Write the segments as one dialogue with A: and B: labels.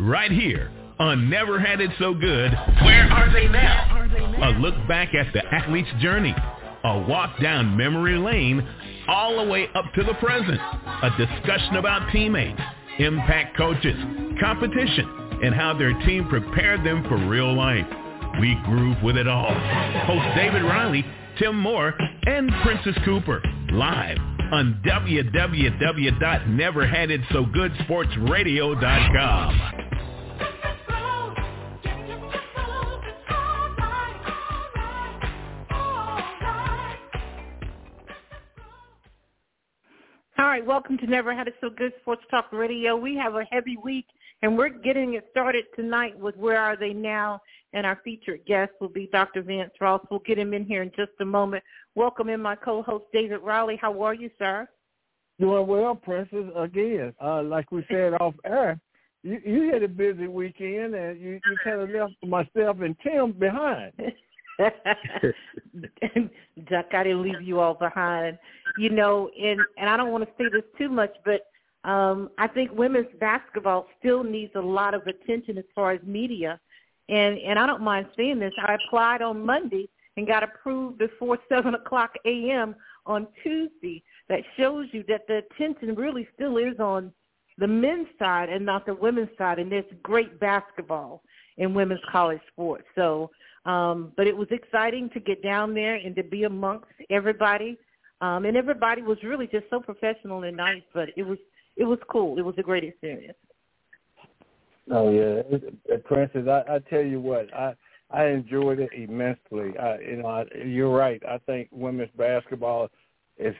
A: right here on Never Had It So Good. Where are they now? A look back at the athlete's journey. A walk down memory lane all the way up to the present. A discussion about teammates, impact coaches, competition, and how their team prepared them for real life. We groove with it all. Host David Riley, Tim Moore, and Princess Cooper. Live on www.neverhaditsogoodsportsradio.com.
B: right, welcome to Never Had It So Good Sports Talk Radio. We have a heavy week, and we're getting it started tonight with Where Are They Now? And our featured guest will be Dr. Vance Ross. We'll get him in here in just a moment. Welcome in my co-host, David Riley. How are you, sir?
C: Doing well, Princess. Again, uh, like we said off air, you, you had a busy weekend, and you, you kind of left myself and Tim behind.
B: Duck, I didn't leave you all behind. You know, and and I don't want to say this too much, but um I think women's basketball still needs a lot of attention as far as media. And and I don't mind saying this. I applied on Monday and got approved before seven o'clock AM on Tuesday. That shows you that the attention really still is on the men's side and not the women's side and there's great basketball in women's college sports. So um, but it was exciting to get down there and to be amongst everybody. Um, and everybody was really just so professional and nice, but it was it was cool. It was a great experience.
C: Oh yeah, Princess. I, I tell you what, I I enjoyed it immensely. I, you know, I, you're right. I think women's basketball is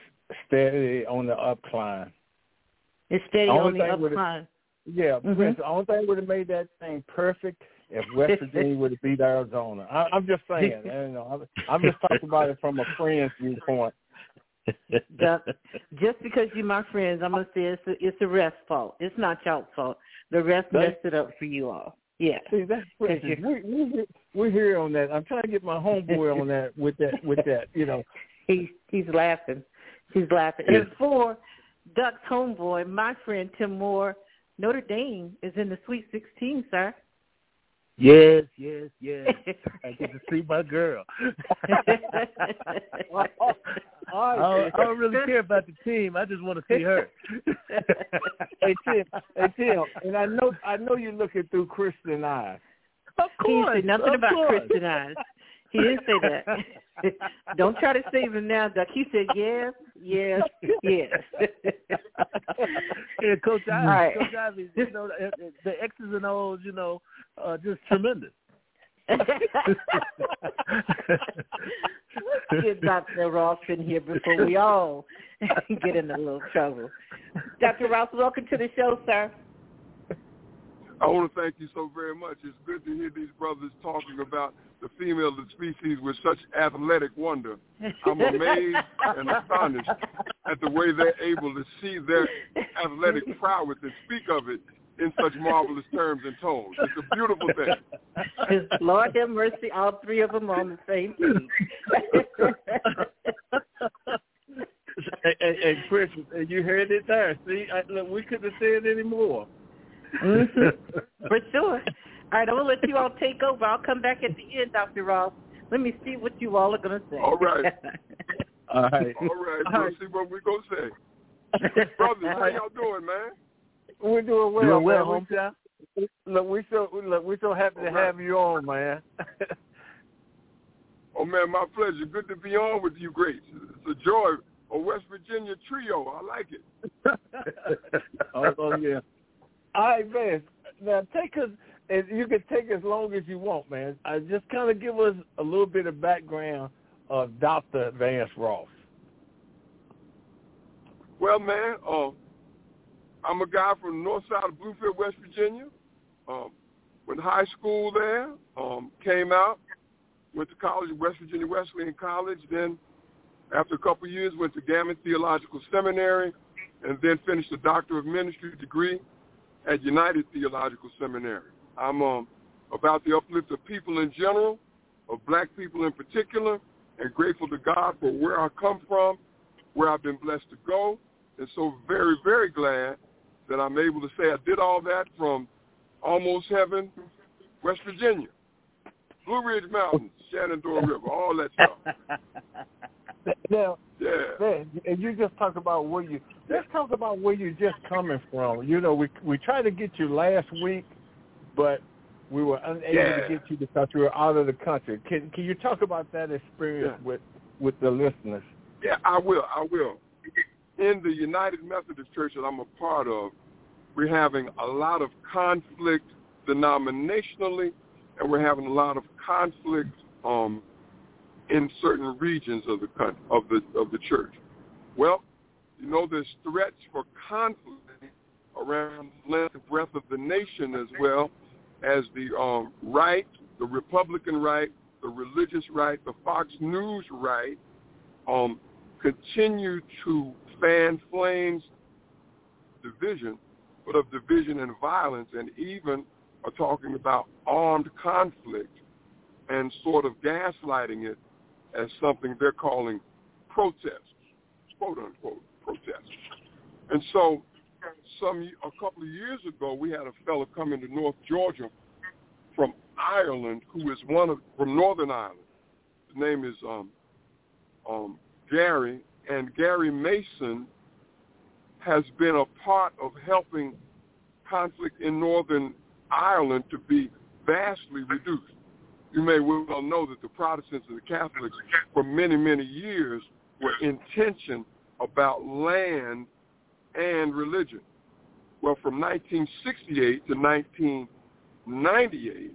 C: steady on the upcline.
B: It's steady on the upcline.
C: Yeah, mm-hmm. Prince, the only thing would have made that thing perfect if West Virginia would have beat Arizona. I, I'm just saying. you know, I'm, I'm just talking about it from a friend's viewpoint.
B: just because you're my friends, I'm gonna say it's a, it's the ref's fault. It's not y'all's fault. The rest messed it up for you all. Yeah.
C: See, that's we, we, we're here on that. I'm trying to get my homeboy on that with that with that. You know,
B: he's he's laughing. He's laughing. And for Duck's homeboy, my friend Tim Moore, Notre Dame is in the Sweet 16, sir.
D: Yes, yes, yes. I get to see my girl. I, don't, I don't really care about the team. I just want to see her.
C: hey Tim, hey Tim, and I know I know you're looking through Christian eyes.
D: Of course,
B: he said nothing about
D: course.
B: Christian eyes. He didn't say that. Don't try to save him now, Duck. He said yes, yes, yes.
D: yeah, Coach Ivey,
B: right.
D: Coach Ivey, you know, the X's and O's, you know, uh, just tremendous.
B: Let's get Dr. Ross in here before we all get in a little trouble. Dr. Ross, welcome to the show, sir.
E: I want to thank you so very much. It's good to hear these brothers talking about the female of the species with such athletic wonder. I'm amazed and astonished at the way they're able to see their athletic prowess and speak of it in such marvelous terms and tones. It's a beautiful thing.
B: Lord have mercy, all three of them on the same page.
D: and, and Chris, you heard it there. See, I, look, we couldn't have said any more.
B: Mm-hmm. For sure. All right, I'm gonna let you all take over. I'll come back at the end, Dr. Ross. Let me see what you all are gonna say.
E: All right.
C: all right.
E: All right. All right. see what we're gonna say. Brothers, how y'all doing, man?
C: We're doing well,
D: doing well,
C: man.
D: hometown.
C: Look, we're so look, we're so happy to have you on, man.
E: oh man, my pleasure. Good to be on with you, greats. It's a joy. A West Virginia trio. I like
C: it. oh, oh yeah. All right, man. Now take us. And you can take as long as you want, man. I just kind of give us a little bit of background of Dr. Vance Ross.
E: Well, man, uh, I'm a guy from the north side of Bluefield, West Virginia. Um, went to high school there. Um, came out, went to college at West Virginia Wesleyan College. Then, after a couple of years, went to Gammon Theological Seminary, and then finished a Doctor of Ministry degree at United Theological Seminary. I'm um, about the uplift of people in general, of black people in particular, and grateful to God for where I come from, where I've been blessed to go, and so very, very glad that I'm able to say I did all that from Almost Heaven, West Virginia, Blue Ridge Mountains, Shenandoah River, all that stuff.
C: Now,
E: yeah.
C: and you just talk about where you let's talk about where you're just coming from. You know, we we tried to get you last week, but we were unable
E: yeah.
C: to get you because we were out of the country. Can can you talk about that experience
E: yeah.
C: with with the listeners?
E: Yeah, I will. I will. In the United Methodist Church that I'm a part of, we're having a lot of conflict denominationally, and we're having a lot of conflict um, in certain regions of the country, of the of the church. Well, you know, there's threats for conflict around the length and breadth of the nation as well as the um, right, the Republican right, the religious right, the Fox News right, um, continue to fan flames division, but of division and violence, and even are talking about armed conflict and sort of gaslighting it as something they're calling protests, quote unquote protests. And so some a couple of years ago, we had a fellow come into North Georgia from Ireland who is one of from Northern Ireland. His name is um, um, Gary, and Gary Mason has been a part of helping conflict in Northern Ireland to be vastly reduced. You may well know that the Protestants and the Catholics for many, many years were in tension about land and religion. Well, from 1968 to 1998,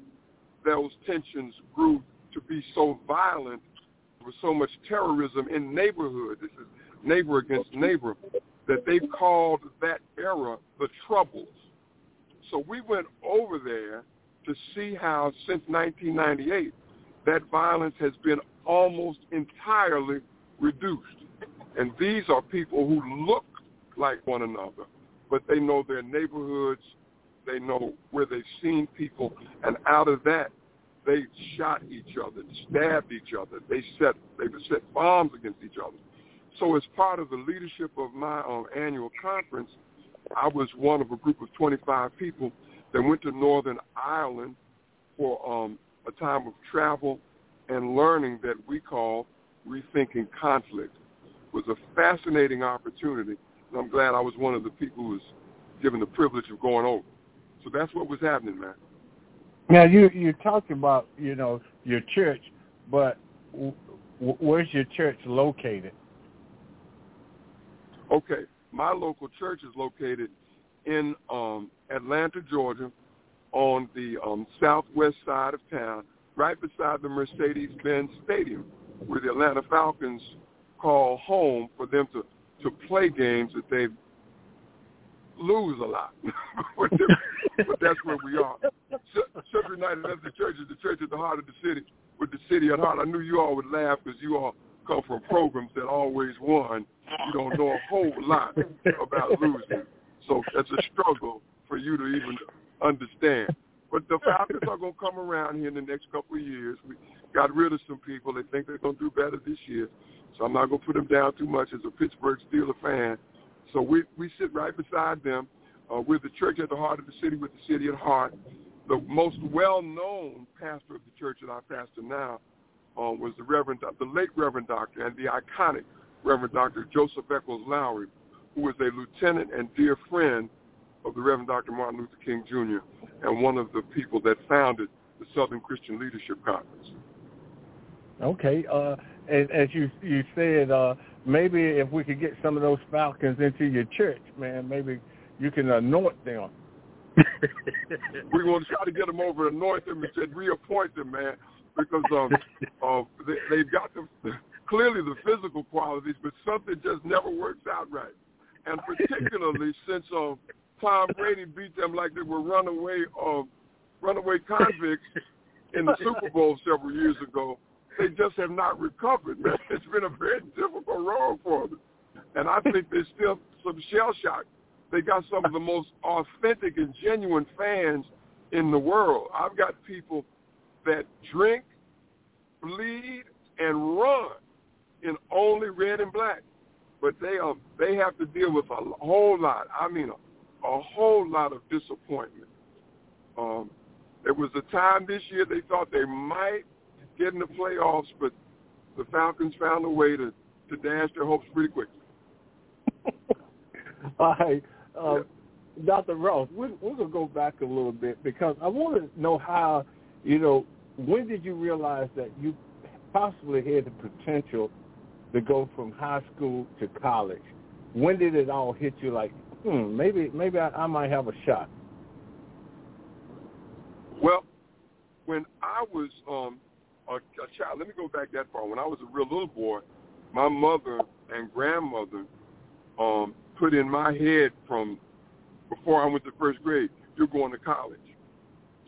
E: those tensions grew to be so violent, with so much terrorism in neighborhood. This is neighbor against neighbor, that they called that era the Troubles. So we went over there to see how since 1998 that violence has been almost entirely reduced. And these are people who look like one another, but they know their neighborhoods, they know where they've seen people, and out of that, they shot each other, stabbed each other. They set they set bombs against each other. So as part of the leadership of my um, annual conference, I was one of a group of 25 people that went to Northern Ireland for um, a time of travel and learning that we call rethinking conflict It was a fascinating opportunity. And I'm glad I was one of the people who was given the privilege of going over. So that's what was happening, man.
C: Now you you talked about you know your church, but w- where's your church located?
E: Okay, my local church is located in um, Atlanta, Georgia, on the um, southwest side of town, right beside the Mercedes-Benz Stadium, where the Atlanta Falcons call home for them to to play games that they lose a lot. but, but that's where we are. Central United Methodist Church is the church at the heart of the city, with the city at heart. I knew you all would laugh because you all come from programs that always won. You don't know a whole lot about losing. So it's a struggle for you to even understand. But the Falcons are going to come around here in the next couple of years. We got rid of some people. They think they're going to do better this year. So I'm not going to put them down too much as a Pittsburgh Steelers fan. So we we sit right beside them. Uh, we're the church at the heart of the city with the city at heart. The most well-known pastor of the church that I pastor now uh, was the Reverend, the late Reverend Doctor and the iconic Reverend Doctor Joseph Echols Lowery, who was a lieutenant and dear friend of the Reverend Dr. Martin Luther King Jr. and one of the people that founded the Southern Christian Leadership Conference.
C: Okay, uh, and as you you said, uh, maybe if we could get some of those falcons into your church, man, maybe you can anoint them.
E: we want to try to get them over, anoint them, and reappoint them, man, because um, uh, they, they've got the clearly the physical qualities, but something just never works out right. And particularly since um, Tom Brady beat them like they were runaway uh, runaway convicts in the Super Bowl several years ago, they just have not recovered. It's been a very difficult road for them. And I think there's still some shell shock. They got some of the most authentic and genuine fans in the world. I've got people that drink, bleed, and run in only red and black. But they are they have to deal with a whole lot. I mean a, a whole lot of disappointment Um, there was a time this year they thought they might get in the playoffs, but the Falcons found a way to, to dash their hopes pretty quickly.
C: All right. Uh, yeah. Dr. Ross, we're, we're going to go back a little bit because I want to know how, you know, when did you realize that you possibly had the potential to go from high school to college? When did it all hit you like, hmm, maybe maybe I, I might have a shot?
E: Well, when I was um, a, a child, let me go back that far. When I was a real little boy, my mother and grandmother um, put in my head from before I went to first grade, you're going to college.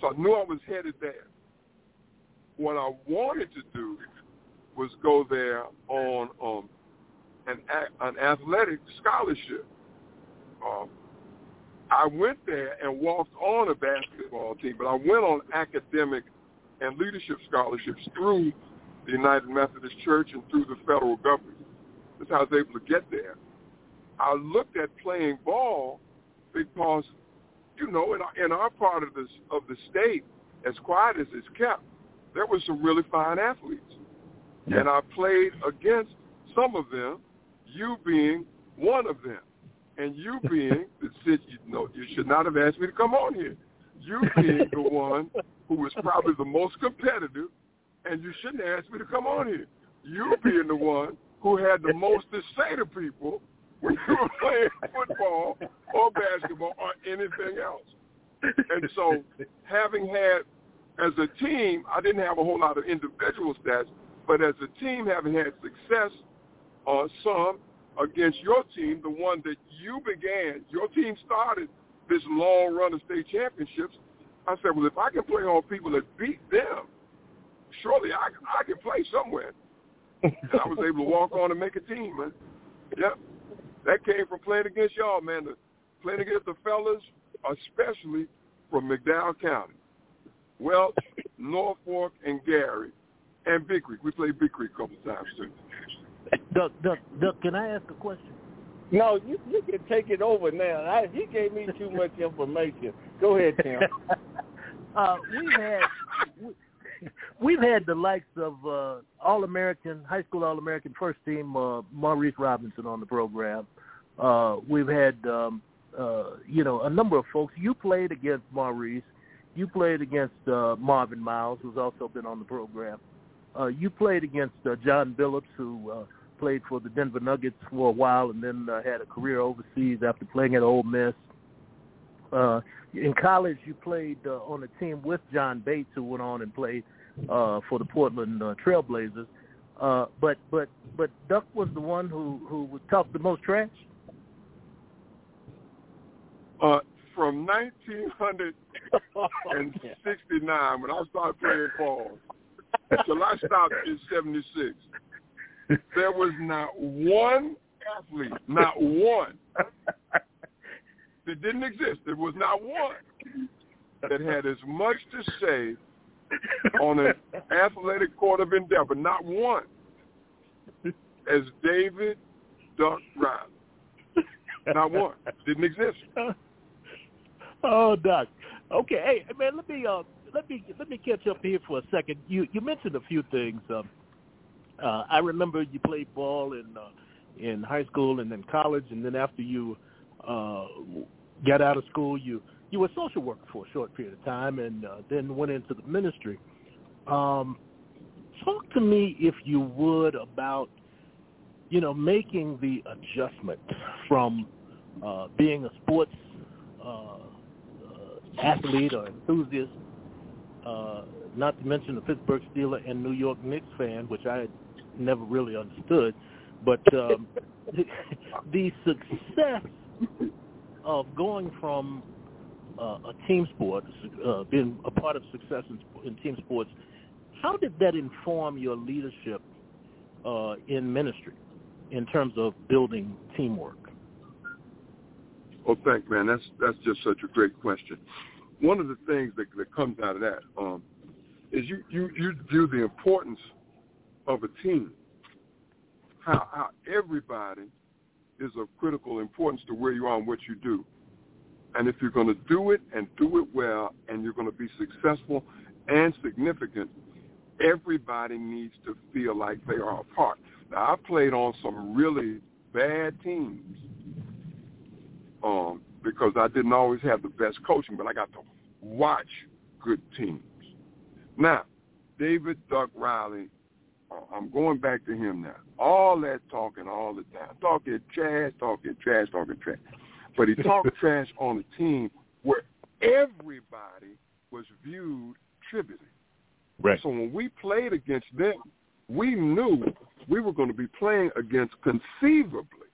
E: So I knew I was headed there. What I wanted to do was go there on um, an, an athletic scholarship. Um, I went there and walked on a basketball team, but I went on academic and leadership scholarships through the United Methodist Church and through the federal government. That's how I was able to get there. I looked at playing ball because, you know, in our, in our part of the of the state, as quiet as it's kept, there were some really fine athletes, yeah. and I played against some of them. You being one of them, and you being the you know you should not have asked me to come on here. You being the one who was probably the most competitive, and you shouldn't have asked me to come on here. You being the one who had the most to say to people when you were playing football or basketball or anything else. And so having had, as a team, I didn't have a whole lot of individual stats, but as a team, having had success on some against your team, the one that you began, your team started this long run of state championships. I said, well, if I can play on people that beat them, surely I, I can play somewhere. and I was able to walk on and make a team, man. Yep. That came from playing against y'all, man. The, playing against the fellas, especially from McDowell County. Welch, Norfolk, and Gary, and Big Creek. We played Big Creek a couple times, too.
F: Duck, Duck, Duck, can I ask a question?
C: No, you you can take it over now. I, he gave me too much information. Go ahead, Tim.
F: uh, we've had we, have had the likes of uh, All American, high school All American first team uh, Maurice Robinson on the program. Uh, we've had, um, uh, you know, a number of folks. You played against Maurice. You played against uh, Marvin Miles, who's also been on the program. Uh, you played against uh, John Billups, who uh, played for the Denver Nuggets for a while and then uh, had a career overseas after playing at Ole Miss. Uh, in college, you played uh, on a team with John Bates, who went on and played uh, for the Portland uh, Trailblazers. Uh, but but but Duck was the one who who talked the most trash.
E: Uh, from 1969, when I started playing ball, till I stopped in '76, there was not one athlete, not one, that didn't exist. There was not one that had as much to say on an athletic court of endeavor, not one, as David Duck Riley. Not one. Didn't exist.
F: Oh, Doc. Okay, hey man, let me uh, let me let me catch up here for a second. You you mentioned a few things. Um, uh, I remember you played ball in uh, in high school and then college, and then after you uh, got out of school, you you were social worker for a short period of time, and uh, then went into the ministry. Um, talk to me, if you would, about you know making the adjustment from uh, being a sports uh, uh, athlete or enthusiast, uh, not to mention the Pittsburgh Steelers and New York Knicks fan, which I never really understood. But um, the success of going from uh, a team sport, uh, being a part of success in, in team sports, how did that inform your leadership uh, in ministry in terms of building teamwork?
E: Well, thanks, man. That's that's just such a great question. One of the things that, that comes out of that um, is you, you you view the importance of a team. How, how everybody is of critical importance to where you are and what you do. And if you're going to do it and do it well and you're going to be successful and significant, everybody needs to feel like they are a part. Now, I played on some really bad teams um, because I didn't always have the best coaching, but I got to watch good teams. Now, David Duck Riley, uh, I'm going back to him now. All that talking all the time, talking trash, talking trash, talking trash. But he talked trash on a team where everybody was viewed trivially.
F: Right.
E: So when we played against them, we knew we were going to be playing against conceivably.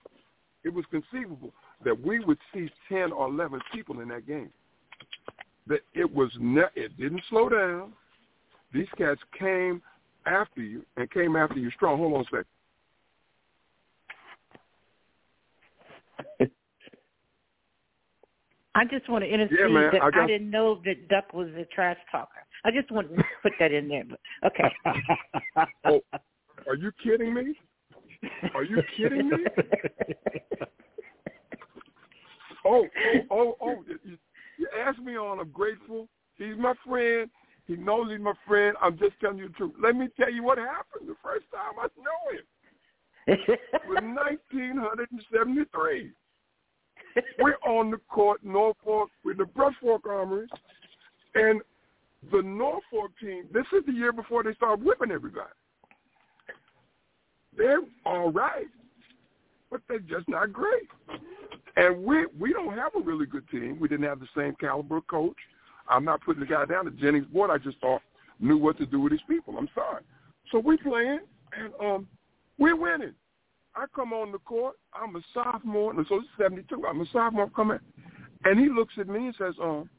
E: It was conceivable that we would see 10 or 11 people in that game. That it was ne- it didn't slow down. These cats came after you and came after you strong. Hold on a second.
B: I just want to intercede
E: Yeah, man,
B: that
E: I
B: I, didn't know that Duck was a trash talker. I just want to put that in there. But okay.
E: Oh, are you kidding me? Are you kidding me? Oh, oh, oh, oh! You, you asked me on. I'm grateful. He's my friend. He knows he's my friend. I'm just telling you the truth. Let me tell you what happened the first time I knew him. It was 1973. We're on the court, Norfolk, with the Brush Fork Armory, and the Norfolk team. This is the year before they start whipping everybody. They're all right, but they're just not great. And we we don't have a really good team. We didn't have the same caliber coach. I'm not putting the guy down. The Jennings board I just thought knew what to do with his people. I'm sorry. So we playing and um we're winning. I come on the court. I'm a sophomore. And so it's 72. I'm a sophomore coming, and he looks at me and says, "Um,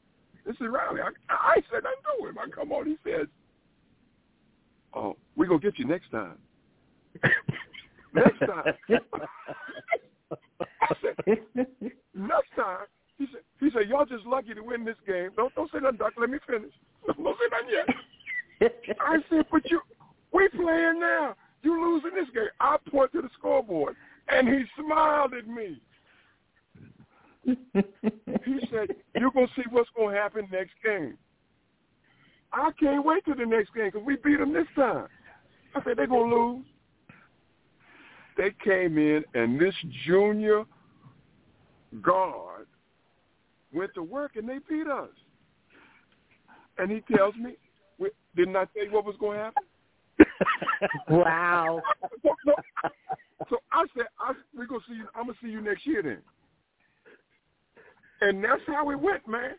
E: this is Riley." I, I said, "I know him." I come on. He says, "Oh, we're gonna get you next time." next time. I said, next time, he said, he said, y'all just lucky to win this game. Don't don't say nothing, Doc. Let me finish. Don't, say nothing yet. I said, but you, we playing now. You losing this game. I point to the scoreboard, and he smiled at me. He said, you're to see what's to happen next game. I can't wait till the next game because we beat them this time. I said, they're to lose. They came in, and this junior guard went to work, and they beat us. And he tells me, didn't I tell you what was going to happen?
B: wow.
E: so, I said, I, we're gonna see you. I'm gonna see you next year then. And that's how it went, man.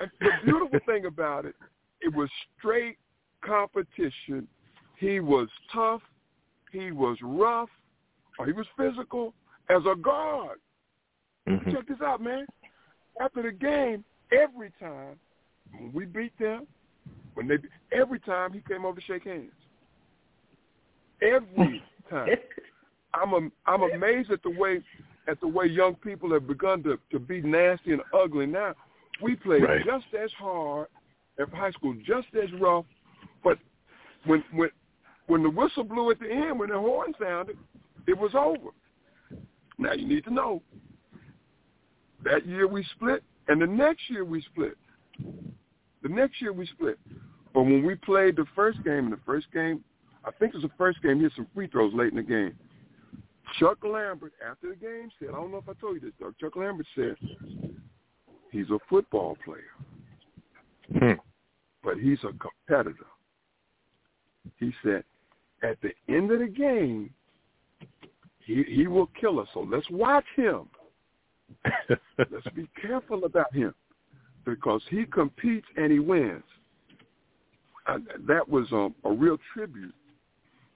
E: And the beautiful thing about it, it was straight competition. He was tough. He was rough. Or he was physical as a guard.
F: Mhm.
E: Check this out, man. After the game, every time when we beat them, when they every time he came over to shake hands. Every time. I'm am, I'm amazed at the way at the way young people have begun to to be nasty and ugly now. We played
F: Right.
E: just as hard at high school, just as rough, but when when when the whistle blew at the end, when the horn sounded, it was over. Now you need to know that year we split, and the next year we split. The next year we split. But when we played the first game, in the first game, I think it was the first game, he had some free throws late in the game. Chuck Lambert, after the game, said, I don't know if I told you this, Doug. Chuck Lambert said, he's a football player,
F: Hmm.
E: but he's a competitor. He said, at the end of the game, he, he will kill us. So let's watch him. Let's be careful about him because he competes and he wins. And that was um, a real tribute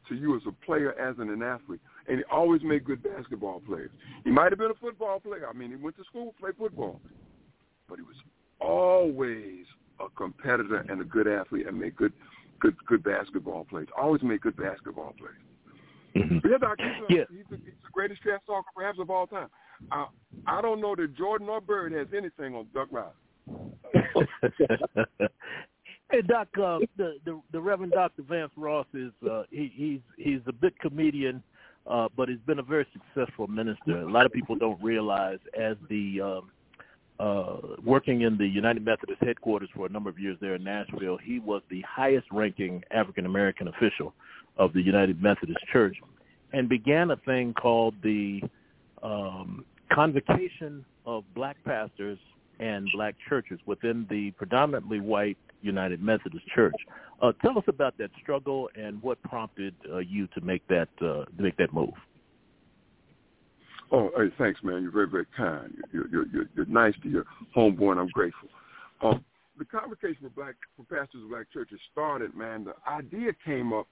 E: to you as a player, as an, an athlete. And he always made good basketball players. He might have been a football player. I mean, he went to school, played football. But he was always a competitor and a good athlete and made good good good basketball plays. Always made good basketball plays.
F: Mhm.
E: Yeah, Doc, he's, a,
F: Yeah.
E: he's, the, he's the greatest trash talker perhaps of all time. I, I don't know that Jordan or Bird has anything on Duck Riley.
F: hey Doc, uh, the, the the Reverend Dr. Vance Ross is uh, he, he's he's a big comedian, uh, but he's been a very successful minister. A lot of people don't realize as the um, uh, working in the United Methodist headquarters for a number of years there in Nashville, he was the highest ranking African American official of the United Methodist Church and began a thing called the um, Convocation of Black Pastors and Black Churches within the predominantly white United Methodist Church. Uh, tell us about that struggle and what prompted uh, you to make that uh, to make that move.
E: Oh, hey, thanks, man. You're very, very kind. You're, you're, you're, you're nice to your homeboy, and I'm grateful. Um, the convocation for black for pastors of black churches started, man. The idea came up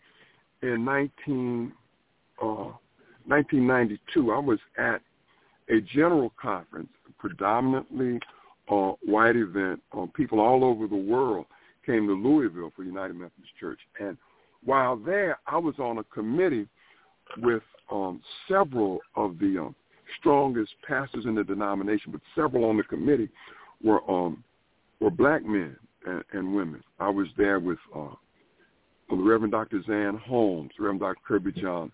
E: in 19, uh, 1992. I was at a general conference, predominantly uh, white event. Um, people all over the world came to Louisville for United Methodist Church. And while there, I was on a committee with um, several of the um, strongest pastors in the denomination, but several on the committee were um, were black men and, and women. I was there with uh, the Reverend Dr. Zan Holmes, Reverend Dr. Kirby John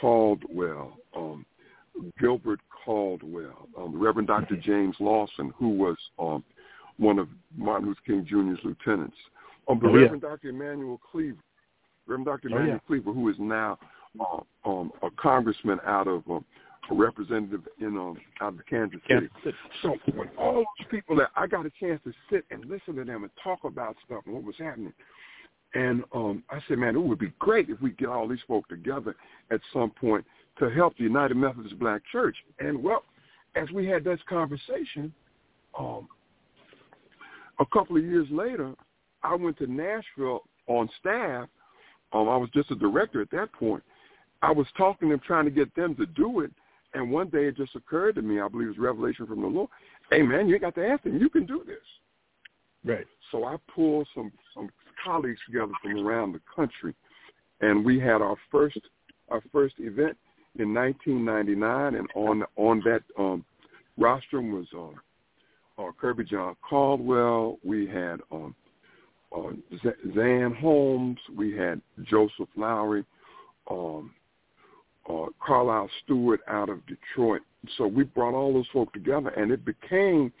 E: Caldwell, um, Gilbert Caldwell, um, Reverend Dr. James Lawson, who was um, one of Martin Luther King Jr.'s lieutenants, um, the oh, Reverend yeah. Dr. Emanuel Cleaver, Reverend Dr. Emanuel oh, yeah. Cleaver, who is now uh, um, a congressman out of um, a representative in um, out of Kansas City. Kansas. So when all those people that I got a chance to sit and listen to them and talk about stuff and what was happening, and um, I said, man, it would be great if we get all these folk together at some point to help the United Methodist Black Church. And well, as we had this conversation, um, a couple of years later, I went to Nashville on staff. Um, I was just a director at that point. I was talking to them, trying to get them to do it. And one day it just occurred to me, I believe it was revelation from the Lord. Hey, man, you ain't got to ask them. You can do this.
F: Right.
E: So I pulled some, some colleagues together from around the country, and we had our first our first event in 1999, and on on that um, rostrum was um, uh, Kirby John Caldwell. We had um, uh, Zan Holmes. We had Joseph Lowery. Um, uh, Carlyle Stewart out of Detroit. So we brought all those folk together, and it became,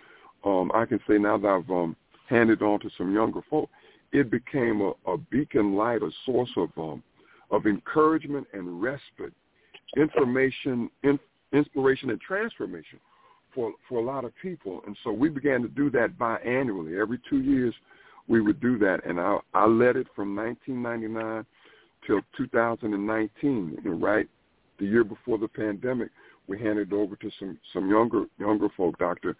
E: um, I can say now that I've um, handed on to some younger folk, it became a, a beacon light, a source of um, of encouragement and respite, information, in, inspiration, and transformation for for a lot of people. And so we began to do that biannually. Every two years, we would do that, and I, I led it from 1999 till 2019. right the year before the pandemic, we handed over to some some younger younger folk, Dr.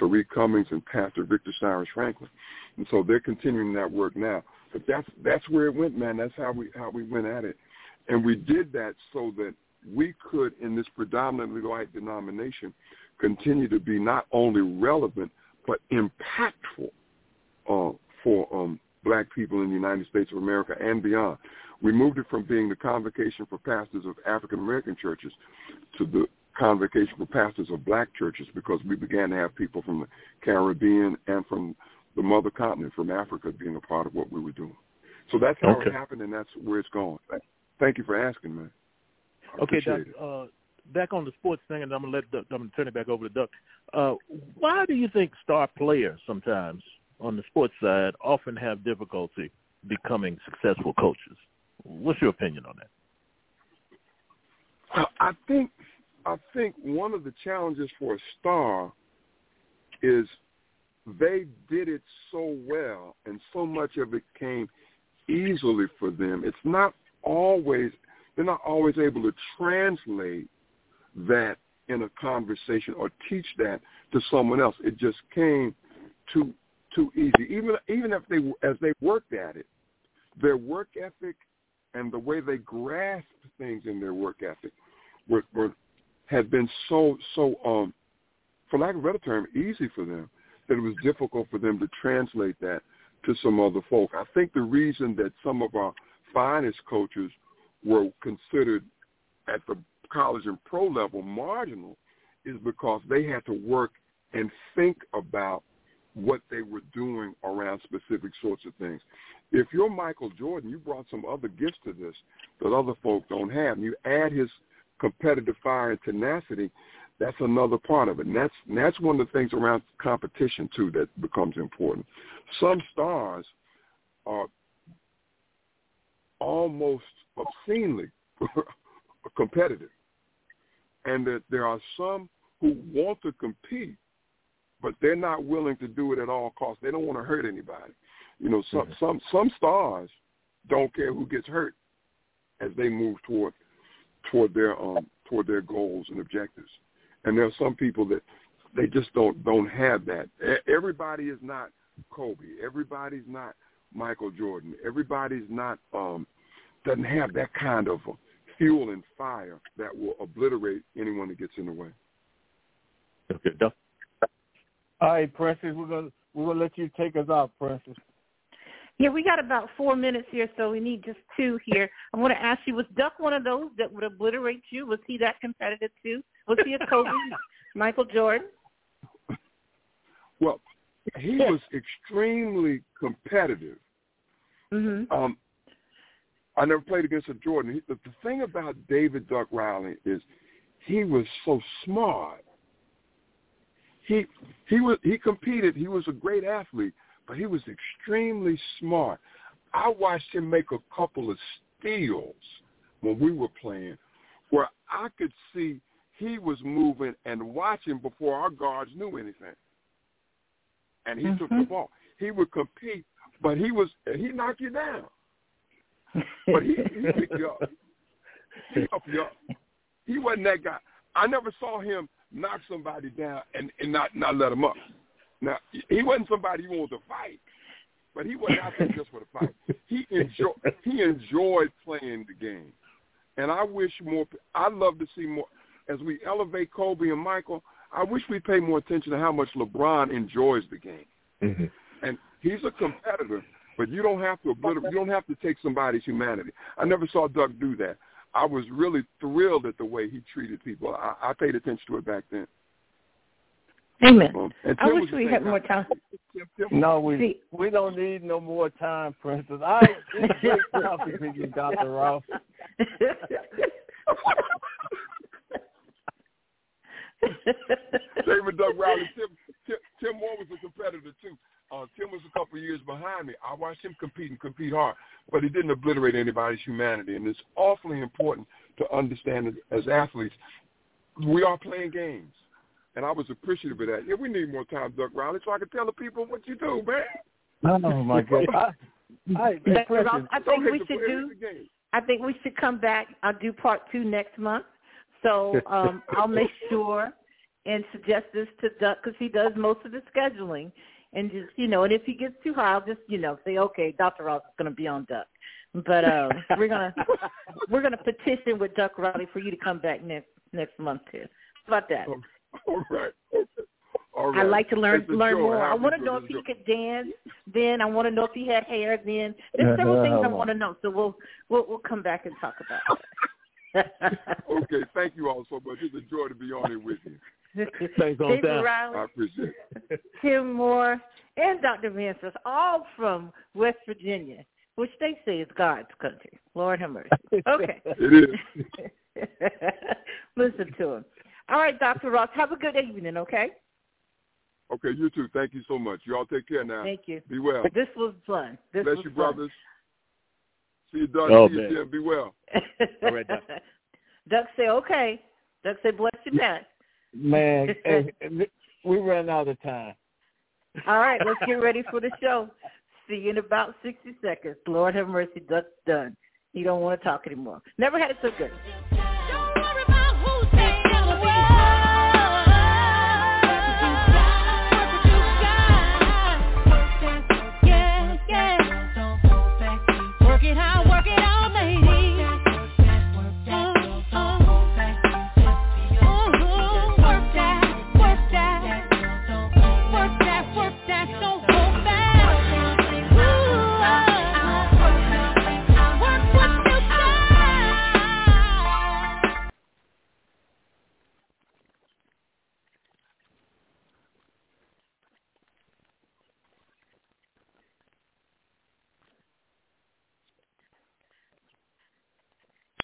E: Tariq Cummings and Pastor Victor Cyrus Franklin, and so they're continuing that work now. But that's that's where it went, man. That's how we how we went at it, and we did that so that we could, in this predominantly white denomination, continue to be not only relevant but impactful uh, for um, black people in the United States of America and beyond. We moved it from being the convocation for pastors of African American churches to the convocation for pastors of black churches because we began to have people from the Caribbean and from the mother continent, from Africa, being a part of what we were doing. So that's how okay. it happened, and that's where it's going. Thank you for asking, man.
F: I okay, Doc, uh, back on the sports thing, and I'm gonna let Duck, I'm gonna turn it back over to Duck. Uh, why do you think star players sometimes on the sports side often have difficulty becoming successful coaches? What's your opinion on
E: that? I think I think one of the challenges for a star is they did it so well and so much of it came easily for them. It's not always they're not always able to translate that in a conversation or teach that to someone else. It just came too too easy. Even even if they as they worked at it, their work ethic and the way they grasped things in their work ethic were, were had been so so um for lack of a better term easy for them that it was difficult for them to translate that to some other folk. I think the reason that some of our finest coaches were considered at the college and pro level marginal is because they had to work and think about what they were doing around specific sorts of things. If you're Michael Jordan, you brought some other gifts to this that other folk don't have. And you add his competitive fire and tenacity, that's another part of it. And that's and that's one of the things around competition too that becomes important. Some stars are almost obscenely competitive, and that there are some who want to compete, but they're not willing to do it at all costs. They don't want to hurt anybody. You know, some mm-hmm. some some stars don't care who gets hurt as they move toward toward their um toward their goals and objectives. And there are some people that they just don't don't have that. Everybody is not Kobe. Everybody's not Michael Jordan. Everybody's not um doesn't have that kind of fuel and fire that will obliterate anyone that gets in the way.
F: Okay,
C: All right, Princess, we're gonna we're gonna let you take us out, Princess.
B: Yeah, we got about four minutes here, so we need just two here. I want to ask you, was Duck one of those that would obliterate you? Was he that competitive too? Was he a Kobe, Michael Jordan?
E: Well, he was extremely competitive.
B: Mm-hmm.
E: Um, I never played against a Jordan. The, the thing about David Duck Riley is he was so smart. He he was he competed. He was a great athlete, but he was extremely smart. I watched him make a couple of steals when we were playing where I could see he was moving and watching before our guards knew anything. And he mm-hmm. took the mm-hmm. ball. He would compete, but he was he knocked you down. But he he picked you up. He helped you up. He wasn't that guy. I never saw him knock somebody down and, and not not let him up. Now he wasn't somebody you wanted to fight, but he wasn't out there just for the fight. He enjoyed he enjoyed playing the game, and I wish more. I'd love to see more as we elevate Kobe and Michael. I wish we pay more attention to how much LeBron enjoys the game,
F: mm-hmm.
E: and he's a competitor. But you don't have to obliterate. You don't have to take somebody's humanity. I never saw Duck do that. I was really thrilled at the way he treated people. I, I paid attention to it back then.
B: Amen. Um, I wish we had more time.
C: No, we we don't need no more time, Princess. I it's great talking to you, Doctor Ross.
E: David Doug Riley, Tim, Tim, Tim Moore was a competitor too. Uh, Tim was a couple of years behind me. I watched him compete and compete hard, but he didn't obliterate anybody's humanity. And it's awfully important to understand that as athletes, we are playing games and I was appreciative of that. Yeah, we need more time, Duck Riley, so I can tell the people what you do,
C: man. Oh my God! I, I,
B: I think we should do. I think we should come back. I'll do part two next month. So um, I'll make sure and suggest this to Duck because he does most of the scheduling. And just you know, and if he gets too high, I'll just you know say, okay, Dr. Ross is going to be on Duck. But um, we're gonna we're gonna petition with Duck Riley for you to come back next next month too. How about that?
E: All right. All right.
B: I'd like to learn learn more. I want to know if he could dance. Then I want to know if he had hair. Then there's several things I want to know. So we'll we'll we'll come back and talk about
E: it. okay. Thank you all so much. It's a joy to be on here with you.
F: Thanks on
B: David Riley,
E: I appreciate it.
B: Tim Moore, and Dr. Mansus, all from West Virginia, which they say is God's country. Lord have mercy. Okay.
E: it
B: is. Listen to him. All right, Dr. Ross. Have a good evening, okay?
E: Okay, you too. Thank you so much. You all take care now.
B: Thank you.
E: Be well.
B: This was fun. This
E: Bless
B: was
E: you,
B: fun.
E: brothers. See you, Doug.
F: Oh,
E: See you, Jim. Be well.
F: All right, Doug.
B: Doug say, okay. Doug say, bless you, Pat.
C: Man, we ran out of time.
B: All right, let's get ready for the show. See you in about 60 seconds. Lord have mercy, Doug's done. He don't want to talk anymore. Never had it so good.